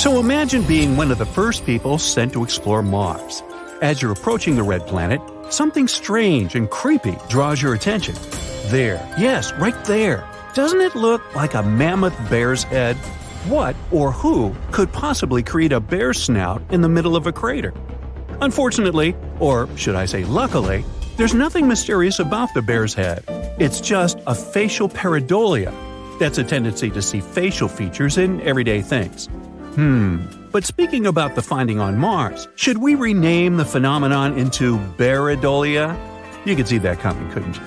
So imagine being one of the first people sent to explore Mars. As you're approaching the red planet, something strange and creepy draws your attention. There, yes, right there. Doesn't it look like a mammoth bear's head? What or who could possibly create a bear snout in the middle of a crater? Unfortunately, or should I say luckily, there's nothing mysterious about the bear's head. It's just a facial pareidolia. That's a tendency to see facial features in everyday things. Hmm, but speaking about the finding on Mars, should we rename the phenomenon into Bearidolia? You could see that coming, couldn't you?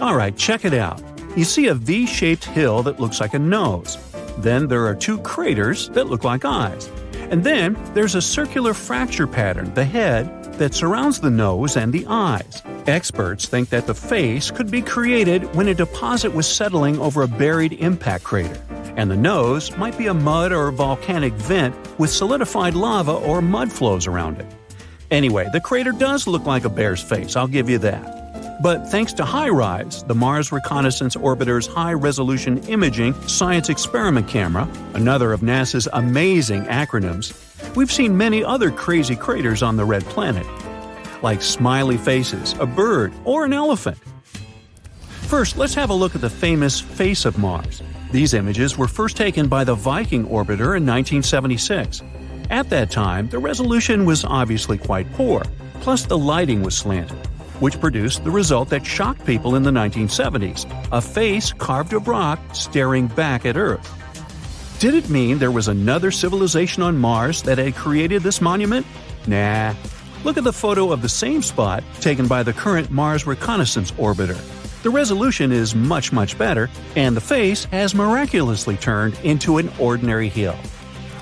Alright, check it out. You see a V shaped hill that looks like a nose. Then there are two craters that look like eyes. And then there's a circular fracture pattern, the head, that surrounds the nose and the eyes. Experts think that the face could be created when a deposit was settling over a buried impact crater, and the nose might be a mud or volcanic vent with solidified lava or mud flows around it. Anyway, the crater does look like a bear's face, I'll give you that. But thanks to HiRISE, the Mars Reconnaissance Orbiter's high resolution imaging science experiment camera, another of NASA's amazing acronyms, we've seen many other crazy craters on the red planet, like smiley faces, a bird, or an elephant. First, let's have a look at the famous face of Mars. These images were first taken by the Viking orbiter in 1976. At that time, the resolution was obviously quite poor, plus the lighting was slanted which produced the result that shocked people in the 1970s a face carved of rock staring back at Earth. Did it mean there was another civilization on Mars that had created this monument? Nah. Look at the photo of the same spot taken by the current Mars Reconnaissance Orbiter. The resolution is much, much better, and the face has miraculously turned into an ordinary hill.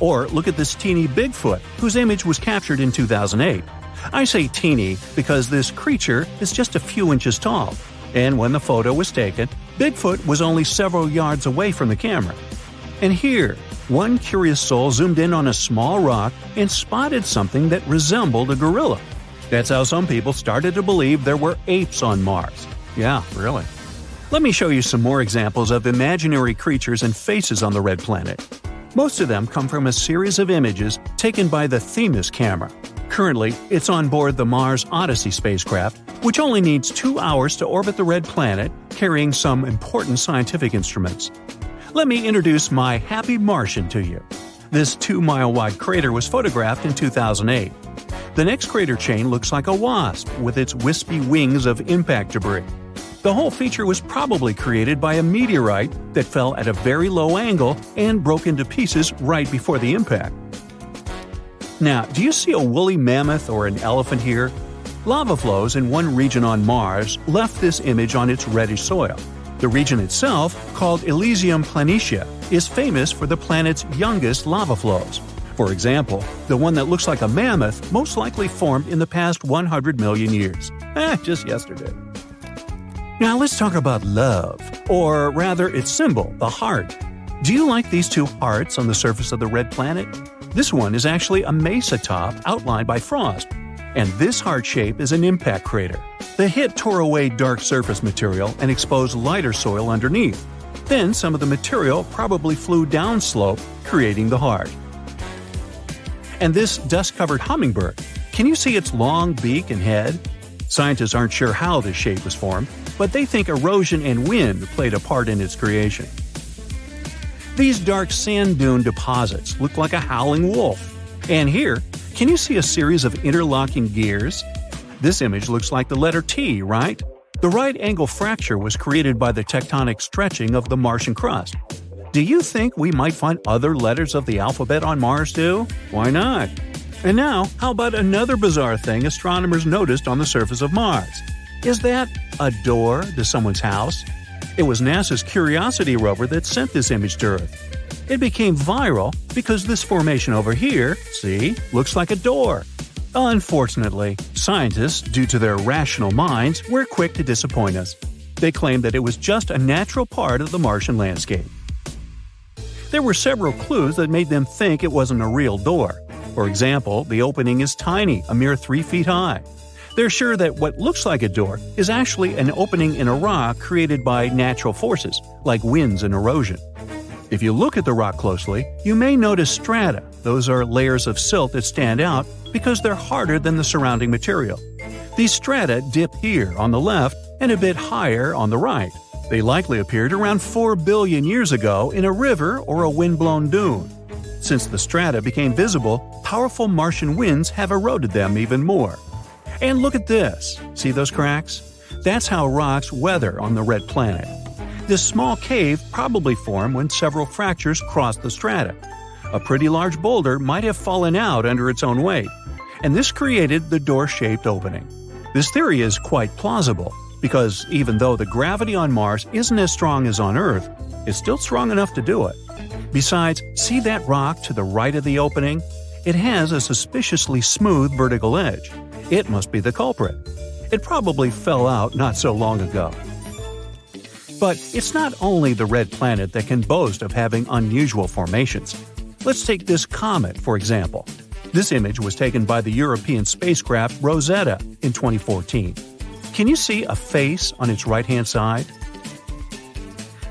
Or look at this teeny Bigfoot, whose image was captured in 2008. I say teeny because this creature is just a few inches tall, and when the photo was taken, Bigfoot was only several yards away from the camera. And here, one curious soul zoomed in on a small rock and spotted something that resembled a gorilla. That's how some people started to believe there were apes on Mars. Yeah, really. Let me show you some more examples of imaginary creatures and faces on the red planet. Most of them come from a series of images taken by the Themis camera. Currently, it's on board the Mars Odyssey spacecraft, which only needs two hours to orbit the red planet, carrying some important scientific instruments. Let me introduce my Happy Martian to you. This two mile wide crater was photographed in 2008. The next crater chain looks like a wasp with its wispy wings of impact debris. The whole feature was probably created by a meteorite that fell at a very low angle and broke into pieces right before the impact. Now, do you see a woolly mammoth or an elephant here? Lava flows in one region on Mars left this image on its reddish soil. The region itself, called Elysium Planitia, is famous for the planet's youngest lava flows. For example, the one that looks like a mammoth most likely formed in the past 100 million years. Eh, just yesterday. Now let's talk about love, or rather its symbol, the heart. Do you like these two hearts on the surface of the red planet? This one is actually a mesa top outlined by frost, and this heart shape is an impact crater. The hit tore away dark surface material and exposed lighter soil underneath. Then some of the material probably flew downslope, creating the heart. And this dust covered hummingbird, can you see its long beak and head? Scientists aren't sure how this shape was formed, but they think erosion and wind played a part in its creation. These dark sand dune deposits look like a howling wolf. And here, can you see a series of interlocking gears? This image looks like the letter T, right? The right angle fracture was created by the tectonic stretching of the Martian crust. Do you think we might find other letters of the alphabet on Mars too? Why not? And now, how about another bizarre thing astronomers noticed on the surface of Mars? Is that a door to someone's house? It was NASA's Curiosity rover that sent this image to Earth. It became viral because this formation over here, see, looks like a door. Unfortunately, scientists, due to their rational minds, were quick to disappoint us. They claimed that it was just a natural part of the Martian landscape. There were several clues that made them think it wasn't a real door. For example, the opening is tiny, a mere 3 feet high. They're sure that what looks like a door is actually an opening in a rock created by natural forces, like winds and erosion. If you look at the rock closely, you may notice strata, Those are layers of silt that stand out because they're harder than the surrounding material. These strata dip here on the left and a bit higher on the right. They likely appeared around 4 billion years ago in a river or a windblown dune. Since the strata became visible, powerful Martian winds have eroded them even more. And look at this. See those cracks? That's how rocks weather on the red planet. This small cave probably formed when several fractures crossed the strata. A pretty large boulder might have fallen out under its own weight, and this created the door shaped opening. This theory is quite plausible, because even though the gravity on Mars isn't as strong as on Earth, it's still strong enough to do it. Besides, see that rock to the right of the opening? It has a suspiciously smooth vertical edge. It must be the culprit. It probably fell out not so long ago. But it's not only the red planet that can boast of having unusual formations. Let's take this comet, for example. This image was taken by the European spacecraft Rosetta in 2014. Can you see a face on its right hand side?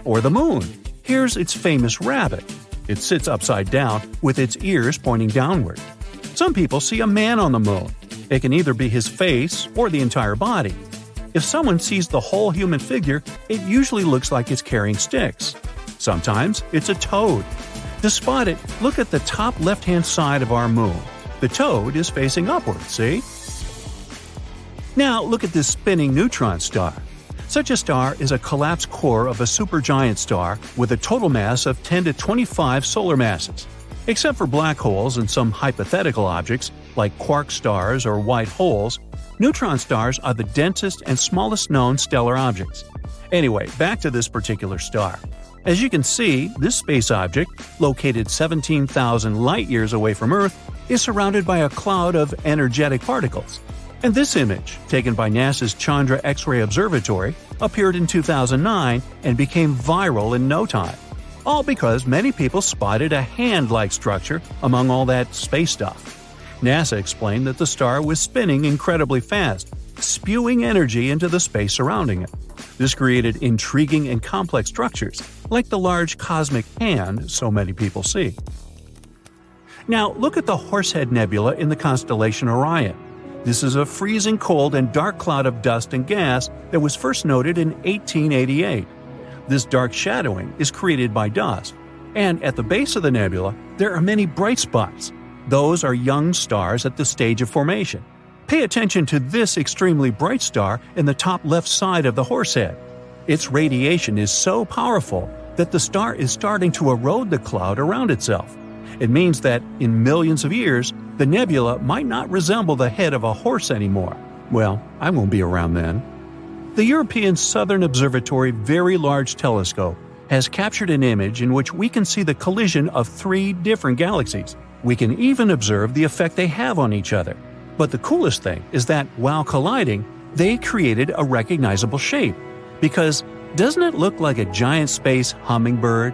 Or the moon. Here's its famous rabbit. It sits upside down with its ears pointing downward. Some people see a man on the moon. It can either be his face or the entire body. If someone sees the whole human figure, it usually looks like it's carrying sticks. Sometimes it's a toad. To spot it, look at the top left hand side of our moon. The toad is facing upward, see? Now look at this spinning neutron star. Such a star is a collapsed core of a supergiant star with a total mass of 10 to 25 solar masses. Except for black holes and some hypothetical objects, like quark stars or white holes, neutron stars are the densest and smallest known stellar objects. Anyway, back to this particular star. As you can see, this space object, located 17,000 light years away from Earth, is surrounded by a cloud of energetic particles. And this image, taken by NASA's Chandra X ray Observatory, appeared in 2009 and became viral in no time. All because many people spotted a hand like structure among all that space stuff. NASA explained that the star was spinning incredibly fast, spewing energy into the space surrounding it. This created intriguing and complex structures, like the large cosmic hand so many people see. Now, look at the Horsehead Nebula in the constellation Orion. This is a freezing cold and dark cloud of dust and gas that was first noted in 1888. This dark shadowing is created by dust, and at the base of the nebula, there are many bright spots. Those are young stars at the stage of formation. Pay attention to this extremely bright star in the top left side of the horsehead. Its radiation is so powerful that the star is starting to erode the cloud around itself. It means that, in millions of years, the nebula might not resemble the head of a horse anymore. Well, I won't be around then. The European Southern Observatory Very Large Telescope has captured an image in which we can see the collision of three different galaxies. We can even observe the effect they have on each other. But the coolest thing is that while colliding, they created a recognizable shape. Because doesn't it look like a giant space hummingbird?